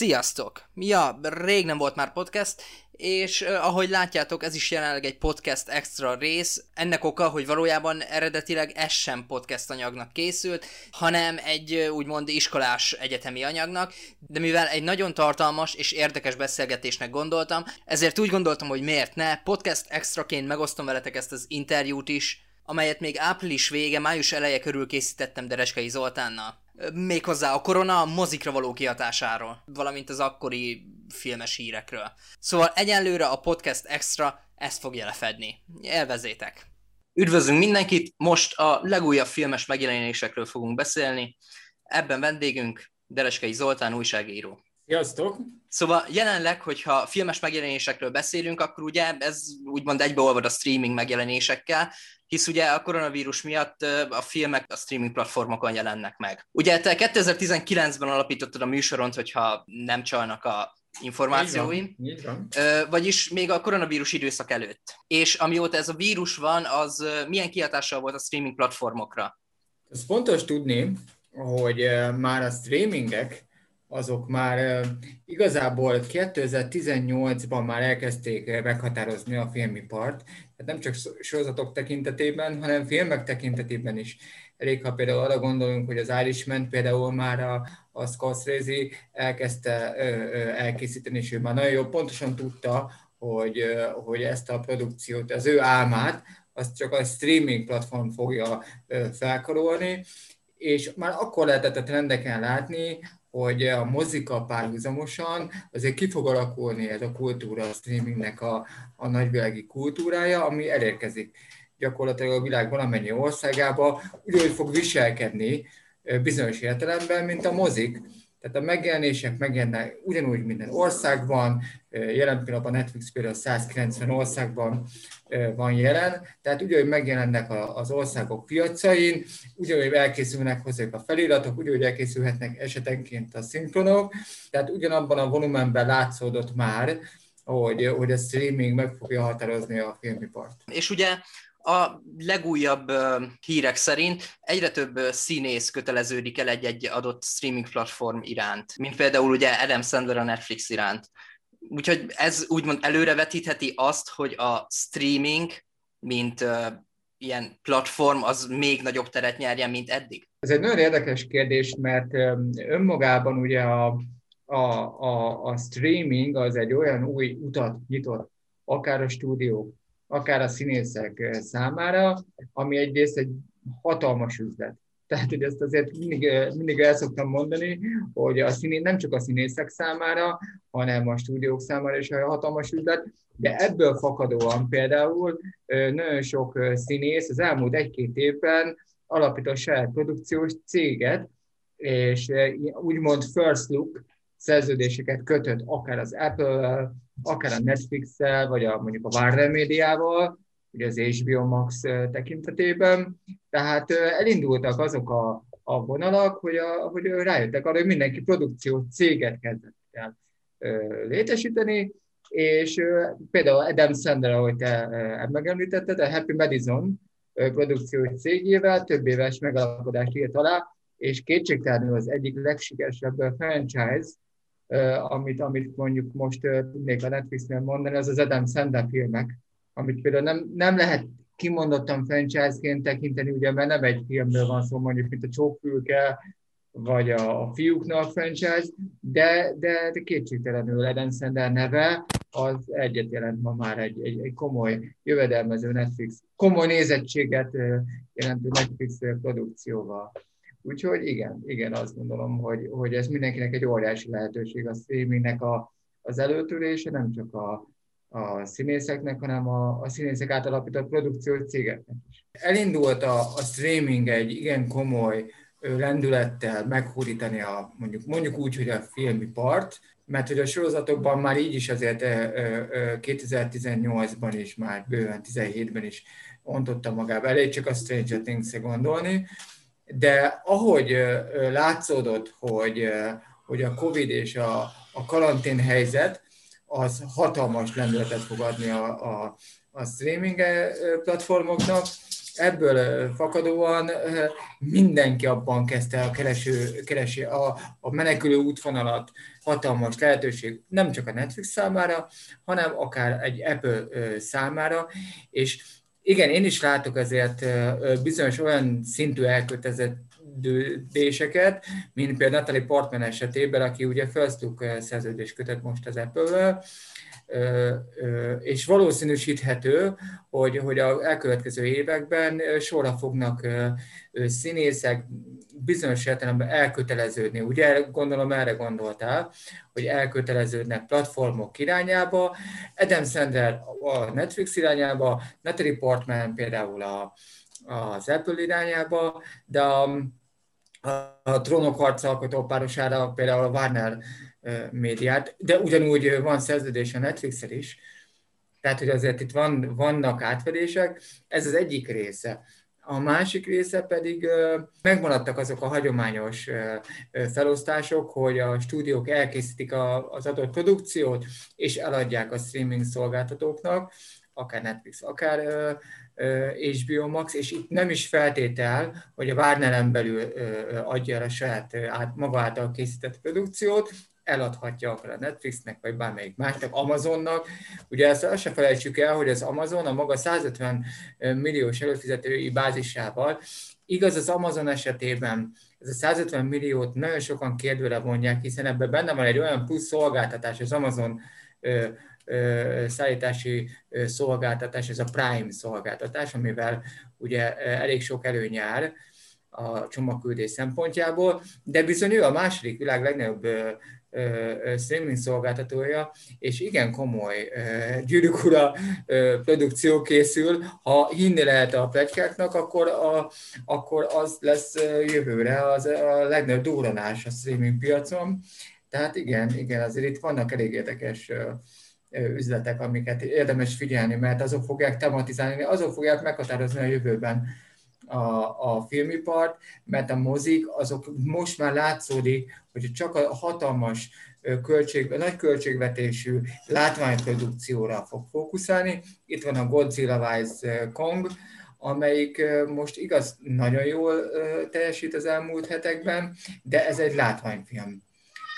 Sziasztok! Ja, rég nem volt már podcast, és uh, ahogy látjátok, ez is jelenleg egy podcast extra rész. Ennek oka, hogy valójában eredetileg ez sem podcast anyagnak készült, hanem egy uh, úgymond iskolás egyetemi anyagnak, de mivel egy nagyon tartalmas és érdekes beszélgetésnek gondoltam, ezért úgy gondoltam, hogy miért ne, podcast extraként megosztom veletek ezt az interjút is, amelyet még április vége, május eleje körül készítettem Dereskei Zoltánnal méghozzá a korona mozikra való kihatásáról, valamint az akkori filmes hírekről. Szóval egyenlőre a podcast extra ezt fogja lefedni. Elvezétek! Üdvözlünk mindenkit! Most a legújabb filmes megjelenésekről fogunk beszélni. Ebben vendégünk Dereskei Zoltán újságíró. Sziasztok! Szóval jelenleg, hogyha filmes megjelenésekről beszélünk, akkor ugye ez úgymond egybeolvad a streaming megjelenésekkel, hisz ugye a koronavírus miatt a filmek a streaming platformokon jelennek meg. Ugye te 2019-ben alapítottad a műsoront, hogyha nem csalnak a információim. Így van, így van. Vagyis még a koronavírus időszak előtt. És amióta ez a vírus van, az milyen kihatással volt a streaming platformokra? Ez fontos tudni, hogy már a streamingek azok már igazából 2018-ban már elkezdték meghatározni a filmipart, tehát nem csak sorozatok tekintetében, hanem filmek tekintetében is. Elég, ha például arra gondolunk, hogy az Irishman például már a, a Scorsese elkezdte elkészíteni, és ő már nagyon jó, pontosan tudta, hogy, hogy ezt a produkciót, az ő álmát, azt csak a streaming platform fogja felkarolni, és már akkor lehetett a trendeken látni, hogy a mozika párhuzamosan azért ki fog alakulni ez a kultúra, a streamingnek a, a nagyvilági kultúrája, ami elérkezik gyakorlatilag a világ valamennyi országába, úgy fog viselkedni bizonyos értelemben, mint a mozik, tehát a megjelenések megjelennek ugyanúgy minden országban, jelen pillanatban Netflix például 190 országban van jelen, tehát ugyanúgy megjelennek az országok piacain, ugyanúgy elkészülnek hozzájuk a feliratok, ugyanúgy elkészülhetnek esetenként a szinkronok, tehát ugyanabban a volumenben látszódott már, hogy, hogy a streaming meg fogja határozni a filmipart. És ugye a legújabb hírek szerint egyre több színész köteleződik el egy-egy adott streaming platform iránt, mint például ugye Adam Sandler a Netflix iránt. Úgyhogy ez úgymond előrevetítheti azt, hogy a streaming, mint ilyen platform, az még nagyobb teret nyerjen, mint eddig? Ez egy nagyon érdekes kérdés, mert önmagában ugye a, a, a, a streaming az egy olyan új utat nyitott, akár a stúdiók, akár a színészek számára, ami egyrészt egy hatalmas üzlet. Tehát, hogy ezt azért mindig, mindig el szoktam mondani, hogy a színé, nem csak a színészek számára, hanem a stúdiók számára is a hatalmas üzlet, de ebből fakadóan például nagyon sok színész az elmúlt egy-két évben alapított saját produkciós céget, és úgymond first look szerződéseket kötött akár az Apple-vel, akár a Netflix-el, vagy a, mondjuk a Warner médiával, ugye az HBO Max tekintetében. Tehát elindultak azok a, a vonalak, hogy, a, hogy rájöttek arra, hogy mindenki produkció céget kezdett el létesíteni, és például Adam Sandler, ahogy te megemlítetted, a Happy Madison produkciós cégével több éves megalapodást írt alá, és kétségtelenül az egyik legsikeresebb franchise, amit, amit mondjuk most tudnék a Netflixnél mondani, az az Adam Sandler filmek, amit például nem, nem lehet kimondottan franchise-ként tekinteni, ugye, mert nem egy filmről van szó, mondjuk, mint a Csókfülke, vagy a, a fiúknak franchise, de, de, de kétségtelenül Adam Sandler neve az egyet jelent ma már egy, egy, egy komoly jövedelmező Netflix, komoly nézettséget jelentő Netflix produkcióval. Úgyhogy igen, igen, azt gondolom, hogy, hogy ez mindenkinek egy óriási lehetőség a streamingnek a, az előtörése, nem csak a, a színészeknek, hanem a, a színészek által alapított produkciós cégeknek is. Elindult a, a streaming egy igen komoly lendülettel meghódítani a, mondjuk, mondjuk úgy, hogy a filmipart, mert hogy a sorozatokban már így is azért 2018-ban is, már bőven 17-ben is ontotta magába, elég csak a Stranger Things-e gondolni, de ahogy látszódott, hogy, hogy a Covid és a, a karantén helyzet, az hatalmas lendületet fog adni a, a, a streaming platformoknak, ebből fakadóan mindenki abban kezdte a, kereső, keresi a, a menekülő útvonalat, hatalmas lehetőség nem csak a Netflix számára, hanem akár egy Apple számára, és igen, én is látok ezért bizonyos olyan szintű elköteleződéseket, mint például Natalie Portman esetében, aki ugye Facebook szerződést kötött most az Apple-vel, és valószínűsíthető, hogy, hogy a elkövetkező években sorra fognak színészek bizonyos értelemben elköteleződni. Ugye gondolom erre gondoltál, hogy elköteleződnek platformok irányába, Adam Sandler a Netflix irányába, Natalie Portman például a, az Apple irányába, de a, a, a trónok harca alkotó párosára például a Warner médiát, de ugyanúgy van szerződés a netflix is, tehát hogy azért itt van, vannak átfedések, ez az egyik része. A másik része pedig megmaradtak azok a hagyományos felosztások, hogy a stúdiók elkészítik az adott produkciót, és eladják a streaming szolgáltatóknak, akár Netflix, akár HBO Max, és itt nem is feltétel, hogy a Warneren belül adja el a saját maga által készített produkciót, eladhatja akár a Netflixnek, vagy bármelyik másnak, Amazonnak. Ugye ezt azt se felejtsük el, hogy az Amazon a maga 150 milliós előfizetői bázisával, igaz az Amazon esetében ez a 150 milliót nagyon sokan kérdőre vonják, hiszen ebben benne van egy olyan plusz szolgáltatás, az Amazon ö, ö, szállítási szolgáltatás, ez a Prime szolgáltatás, amivel ugye elég sok előny jár a csomagküldés szempontjából, de bizony ő a második világ legnagyobb streaming szolgáltatója, és igen komoly gyűrűk ura produkció készül. Ha hinni lehet a pletykáknak, akkor, a, akkor az lesz jövőre az a legnagyobb durranás a streaming piacon. Tehát igen, igen, azért itt vannak elég érdekes üzletek, amiket érdemes figyelni, mert azok fogják tematizálni, azok fogják meghatározni a jövőben a, a filmipart, mert a mozik, azok most már látszódik, hogy csak a hatalmas költség, nagy költségvetésű látványprodukcióra fog fókuszálni. Itt van a Godzilla vs. Kong, amelyik most igaz nagyon jól teljesít az elmúlt hetekben, de ez egy látványfilm.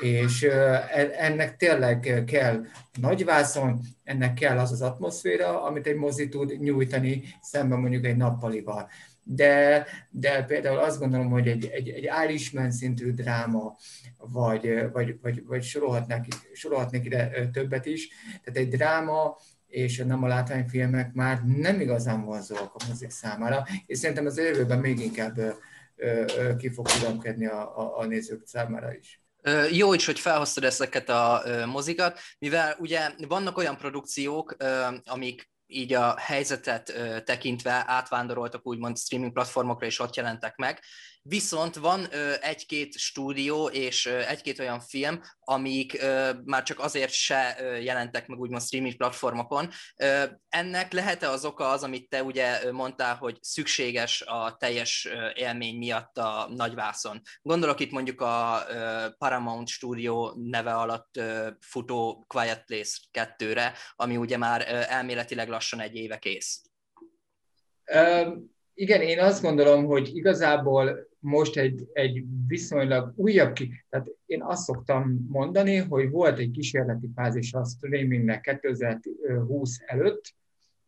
És e, ennek tényleg kell nagyvászon, ennek kell az az atmoszféra, amit egy mozi tud nyújtani szemben mondjuk egy nappalival de, de például azt gondolom, hogy egy, egy, egy Irishman szintű dráma, vagy, vagy, vagy, vagy sorolhatnék, sorolhatnék ide többet is, tehát egy dráma, és nem a látványfilmek már nem igazán vonzóak a mozik számára, és szerintem az jövőben még inkább ki fog uralkodni a, a, a nézők számára is. Jó is, hogy felhoztad ezeket a mozikat, mivel ugye vannak olyan produkciók, amik így a helyzetet tekintve átvándoroltak úgymond streaming platformokra, és ott jelentek meg. Viszont van egy-két stúdió és egy-két olyan film, amik már csak azért se jelentek meg úgymond streaming platformokon. Ennek lehet-e az oka az, amit te ugye mondtál, hogy szükséges a teljes élmény miatt a nagyvászon? Gondolok itt mondjuk a Paramount Studio neve alatt futó Quiet Place 2-re, ami ugye már elméletileg lassan egy éve kész. Um igen, én azt gondolom, hogy igazából most egy, egy viszonylag újabb, ki, tehát én azt szoktam mondani, hogy volt egy kísérleti fázis a streamingnek 2020 előtt,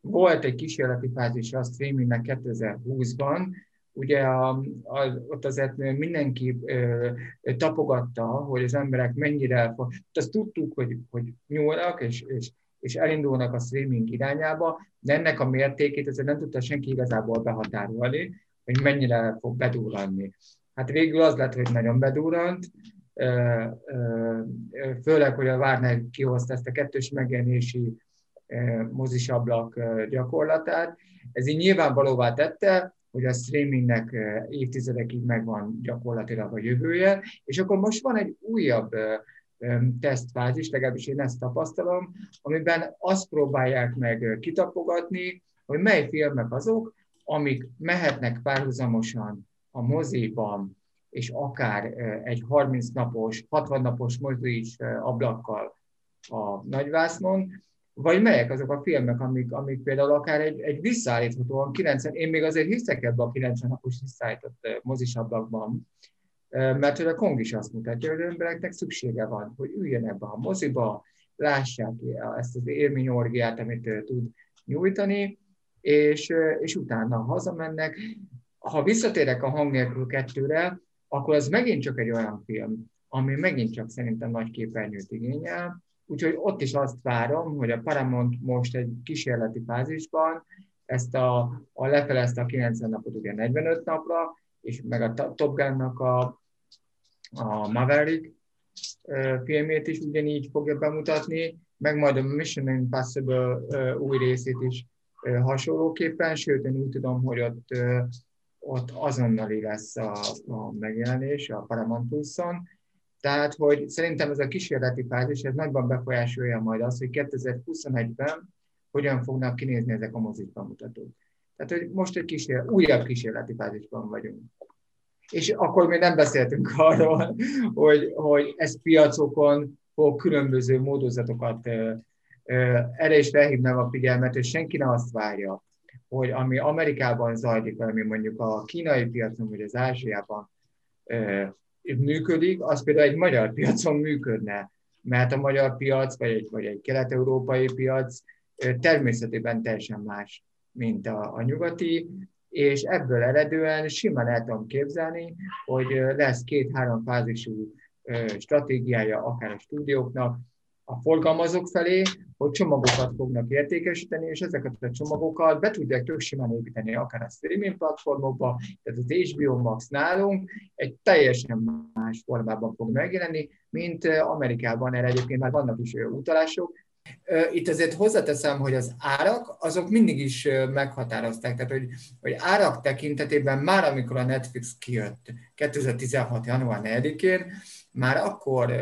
volt egy kísérleti fázis a streamingnek 2020-ban, ugye a, a, ott azért mindenki ö, tapogatta, hogy az emberek mennyire, azt tudtuk, hogy, hogy nyúlnak, és, és és elindulnak a streaming irányába, de ennek a mértékét azért nem tudta senki igazából behatárolni, hogy mennyire fog bedurranni. Hát végül az lett, hogy nagyon bedurrant, főleg, hogy a Warner kihozta ezt a kettős megjelenési mozisablak gyakorlatát. Ez így nyilvánvalóvá tette, hogy a streamingnek évtizedekig megvan gyakorlatilag a jövője, és akkor most van egy újabb tesztfázis, legalábbis én ezt tapasztalom, amiben azt próbálják meg kitapogatni, hogy mely filmek azok, amik mehetnek párhuzamosan a moziban, és akár egy 30 napos, 60 napos mozis ablakkal a nagyvásznon, vagy melyek azok a filmek, amik, amik például akár egy, egy visszaállíthatóan 90, én még azért hiszek ebbe a 90 napos visszaállított mozisablakban, mert hogy a Kong is azt mutatja, hogy embereknek szüksége van, hogy üljön ebbe a moziba, lássák ezt az élményorgiát, amit tud nyújtani, és, és utána hazamennek. Ha visszatérek a hang nélkül kettőre, akkor az megint csak egy olyan film, ami megint csak szerintem nagy képernyőt igényel, úgyhogy ott is azt várom, hogy a Paramount most egy kísérleti fázisban ezt a, a lefelezte a 90 napot ugye 45 napra, és meg a Top Gun-nak a, a Maverick filmét is ugyanígy fogja bemutatni, meg majd a Mission Impossible új részét is hasonlóképpen, sőt, én úgy tudom, hogy ott, ott azonnali lesz a, a megjelenés a Paramount Plus-on, tehát, hogy szerintem ez a kísérleti fázis, ez nagyban befolyásolja majd azt, hogy 2021-ben hogyan fognak kinézni ezek a mozik bemutatók. Tehát, hogy most egy kísér, újabb kísérleti fázisban vagyunk. És akkor még nem beszéltünk arról, hogy, hogy ez piacokon fog különböző módozatokat erre is felhívnám a figyelmet, hogy senki ne azt várja, hogy ami Amerikában zajlik, ami mondjuk a kínai piacon, vagy az Ázsiában működik, az például egy magyar piacon működne, mert a magyar piac, vagy egy, vagy egy kelet-európai piac természetében teljesen más, mint a, a nyugati, és ebből eredően simán el tudom képzelni, hogy lesz két-három fázisú stratégiája akár a stúdióknak, a forgalmazók felé, hogy csomagokat fognak értékesíteni, és ezeket a csomagokat be tudják tök simán építeni akár a streaming platformokba, tehát az HBO Max nálunk egy teljesen más formában fog megjelenni, mint Amerikában, erre egyébként már vannak is utalások, itt azért hozzáteszem, hogy az árak, azok mindig is meghatározták, tehát hogy, hogy árak tekintetében már amikor a Netflix kijött 2016. január 4-én, már akkor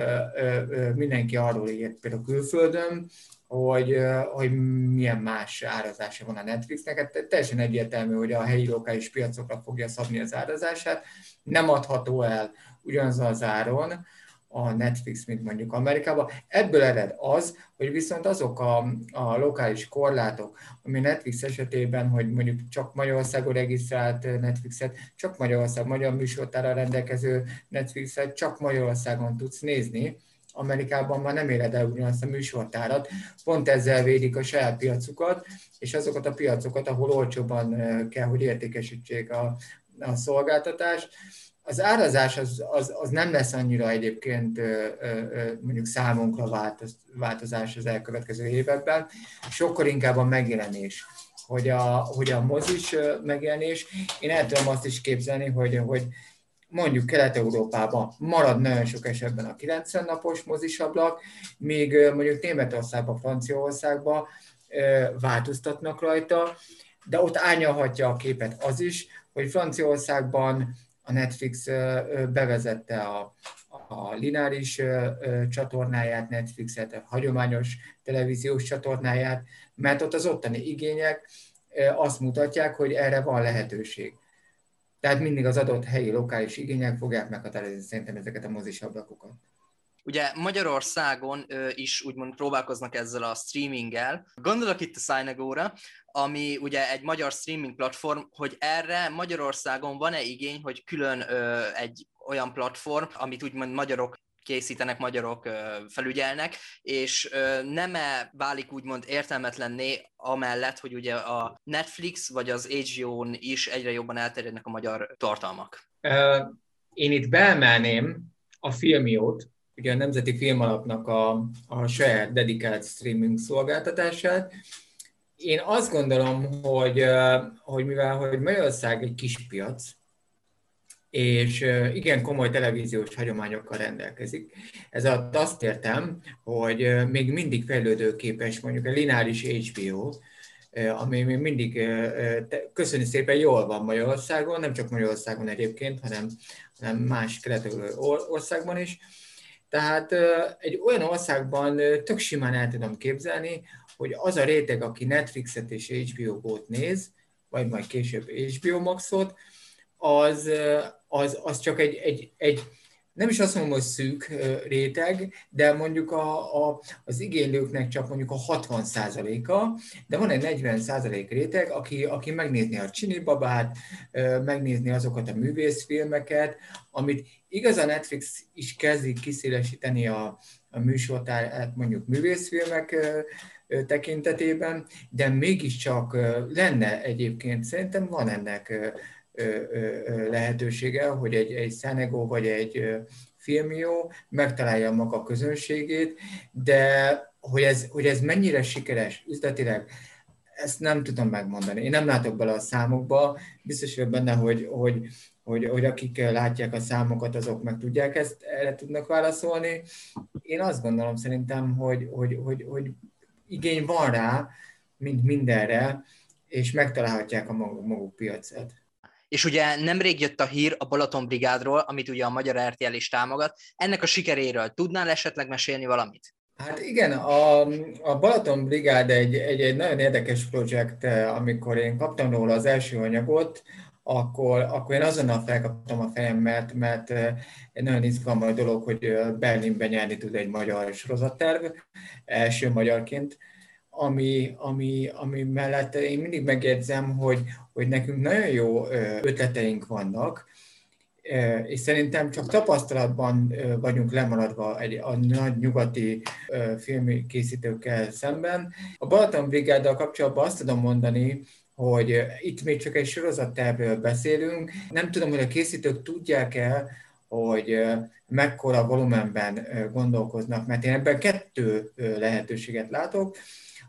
mindenki arról írt például külföldön, hogy, hogy milyen más árazása van a Netflixnek. Hát teljesen egyértelmű, hogy a helyi lokális piacokra fogja szabni az árazását. Nem adható el ugyanaz az áron, a Netflix, mint mondjuk Amerikában. Ebből ered az, hogy viszont azok a, a lokális korlátok, ami Netflix esetében, hogy mondjuk csak Magyarországon regisztrált Netflixet, csak Magyarország, magyar műsortára rendelkező Netflixet, csak Magyarországon tudsz nézni, Amerikában már nem éred el ugyanazt a műsortárat, pont ezzel védik a saját piacukat, és azokat a piacokat, ahol olcsóban kell, hogy értékesítsék a, a szolgáltatást az árazás az, az, az nem lesz annyira egyébként mondjuk számunkra változ, változás az elkövetkező években, sokkal inkább a megjelenés, hogy a, hogy a mozis megjelenés, én el tudom azt is képzelni, hogy, hogy mondjuk Kelet-Európában marad nagyon sok esetben a 90 napos mozisablak, míg mondjuk Németországban, Franciaországban változtatnak rajta, de ott ányalhatja a képet az is, hogy Franciaországban a Netflix bevezette a, a lineáris csatornáját, Netflixet, a hagyományos televíziós csatornáját, mert ott az ottani igények azt mutatják, hogy erre van lehetőség. Tehát mindig az adott helyi lokális igények fogják meghatározni szerintem ezeket a mozis ablakokat. Ugye Magyarországon ö, is úgymond próbálkoznak ezzel a streaminggel. Gondolok itt a Synagóra, ami ugye egy magyar streaming platform, hogy erre Magyarországon van-e igény, hogy külön ö, egy olyan platform, amit úgymond magyarok készítenek, magyarok felügyelnek, és ö, nem-e válik úgymond értelmetlenné amellett, hogy ugye a Netflix vagy az HBO-n is egyre jobban elterjednek a magyar tartalmak? Én itt beemelném a filmiót, ugye a Nemzeti Filmalapnak a, a saját dedikált streaming szolgáltatását. Én azt gondolom, hogy, hogy mivel hogy Magyarország egy kis piac, és igen komoly televíziós hagyományokkal rendelkezik. Ez alatt azt értem, hogy még mindig fejlődőképes mondjuk a lineáris HBO, ami még mindig köszönni szépen jól van Magyarországon, nem csak Magyarországon egyébként, hanem, hanem más kelet országban is tehát egy olyan országban tök simán el tudom képzelni, hogy az a réteg, aki Netflixet és HBO Go-t néz, vagy majd később HBO Maxot, az, az, az csak egy, egy, egy nem is azt mondom, hogy szűk réteg, de mondjuk a, a, az igénylőknek csak mondjuk a 60%-a, de van egy 40% réteg, aki, aki megnézni a Csinibabát, megnézni azokat a művészfilmeket, amit igaz a Netflix is kezdi kiszélesíteni a, a műsortárát mondjuk művészfilmek tekintetében, de mégiscsak lenne egyébként, szerintem van ennek lehetősége, hogy egy, egy Szenego vagy egy Filmió megtalálja maga közönségét, de hogy ez, hogy ez mennyire sikeres üzletileg, ezt nem tudom megmondani. Én nem látok bele a számokba, biztos vagyok benne, hogy, hogy, hogy, hogy akik látják a számokat, azok meg tudják ezt, erre tudnak válaszolni. Én azt gondolom szerintem, hogy, hogy, hogy, hogy igény van rá, mint mindenre, és megtalálhatják a maguk, maguk piacát. És ugye nemrég jött a hír a Balaton Brigádról, amit ugye a Magyar RTL is támogat. Ennek a sikeréről tudnál esetleg mesélni valamit? Hát igen, a, a Balaton Brigád egy, egy, egy nagyon érdekes projekt, amikor én kaptam róla az első anyagot, akkor, akkor én azonnal felkaptam a fejem, mert, mert egy nagyon izgalmas dolog, hogy Berlinben nyerni tud egy magyar sorozatterv, első magyarként, ami, ami, ami mellett én mindig megjegyzem, hogy, hogy nekünk nagyon jó ötleteink vannak, és szerintem csak tapasztalatban vagyunk lemaradva egy, a nagy nyugati filmkészítőkkel szemben. A Balaton Brigáddal kapcsolatban azt tudom mondani, hogy itt még csak egy sorozattervről beszélünk. Nem tudom, hogy a készítők tudják-e, hogy mekkora volumenben gondolkoznak, mert én ebben kettő lehetőséget látok.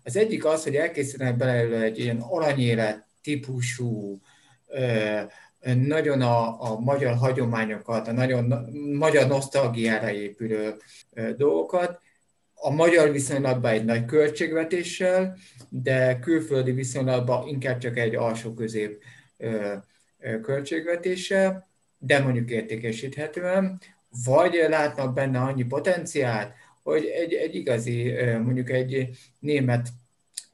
Az egyik az, hogy elkészítenek belőle egy ilyen aranyélet típusú, nagyon a, a magyar hagyományokat, a nagyon magyar nosztalgiára épülő dolgokat, a magyar viszonylatban egy nagy költségvetéssel, de külföldi viszonylatban inkább csak egy alsó-közép költségvetéssel, de mondjuk értékesíthetően, vagy látnak benne annyi potenciált, hogy egy, egy igazi, mondjuk egy német,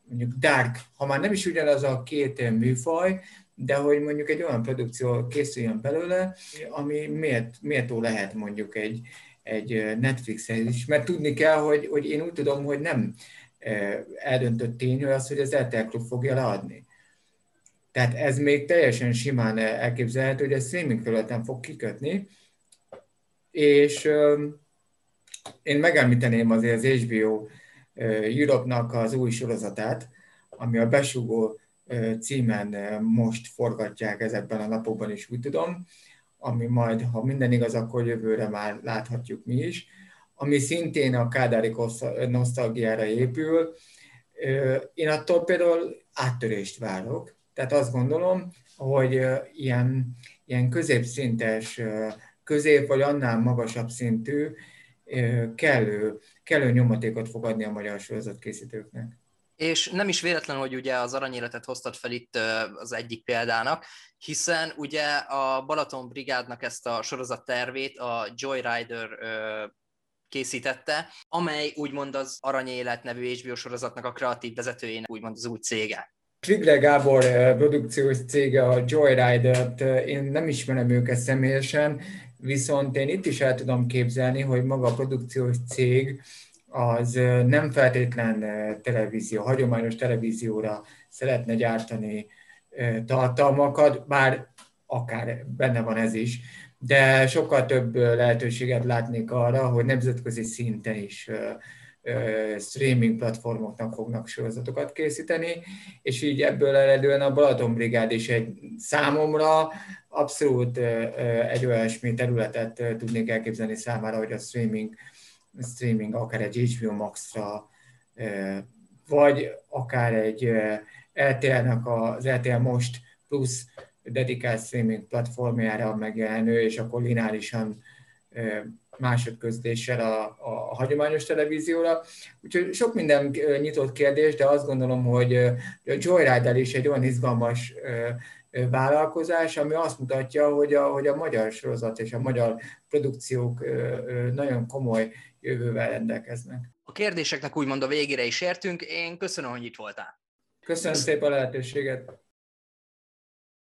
mondjuk dark, ha már nem is ugyanaz a két műfaj, de hogy mondjuk egy olyan produkció készüljön belőle, ami miért, méltó lehet mondjuk egy, egy Netflixen is, mert tudni kell, hogy, hogy én úgy tudom, hogy nem eldöntött tény, hogy az, hogy az RTL Klub fogja leadni. Tehát ez még teljesen simán elképzelhető, hogy a streaming felületen fog kikötni, és én megemlíteném azért az HBO Europe-nak az új sorozatát, ami a Besugó címen most forgatják ezekben a napokban is, úgy tudom, ami majd, ha minden igaz, akkor jövőre már láthatjuk mi is, ami szintén a kádári nosztalgiára épül. Én attól például áttörést várok, tehát azt gondolom, hogy ilyen, ilyen középszintes, közép vagy annál magasabb szintű kellő, kellő nyomatékot fog adni a magyar sorozatkészítőknek. És nem is véletlen, hogy ugye az aranyéletet hoztad fel itt az egyik példának, hiszen ugye a Balaton Brigádnak ezt a sorozat tervét a Joyrider készítette, amely úgymond az Aranyélet nevű HBO sorozatnak a kreatív vezetőjének úgymond az új cége. Trigler Gábor produkciós cége, a Joyrider-t, én nem ismerem őket személyesen, viszont én itt is el tudom képzelni, hogy maga a produkciós cég az nem feltétlen televízió, hagyományos televízióra szeretne gyártani tartalmakat, bár akár benne van ez is, de sokkal több lehetőséget látnék arra, hogy nemzetközi szinten is streaming platformoknak fognak sorozatokat készíteni, és így ebből eredően a Balaton Brigád is egy számomra abszolút egy olyasmi területet tudnék elképzelni számára, hogy a streaming, streaming akár egy HBO Max-ra, vagy akár egy RTL-nek az RTL Most plusz dedikált streaming platformjára megjelenő, és akkor lineárisan másodközléssel a, a, hagyományos televízióra. Úgyhogy sok minden nyitott kérdés, de azt gondolom, hogy a Joyrider is egy olyan izgalmas vállalkozás, ami azt mutatja, hogy a, hogy a magyar sorozat és a magyar produkciók nagyon komoly jövővel rendelkeznek. A kérdéseknek úgymond a végére is értünk. Én köszönöm, hogy itt voltál. Köszönöm szépen a lehetőséget.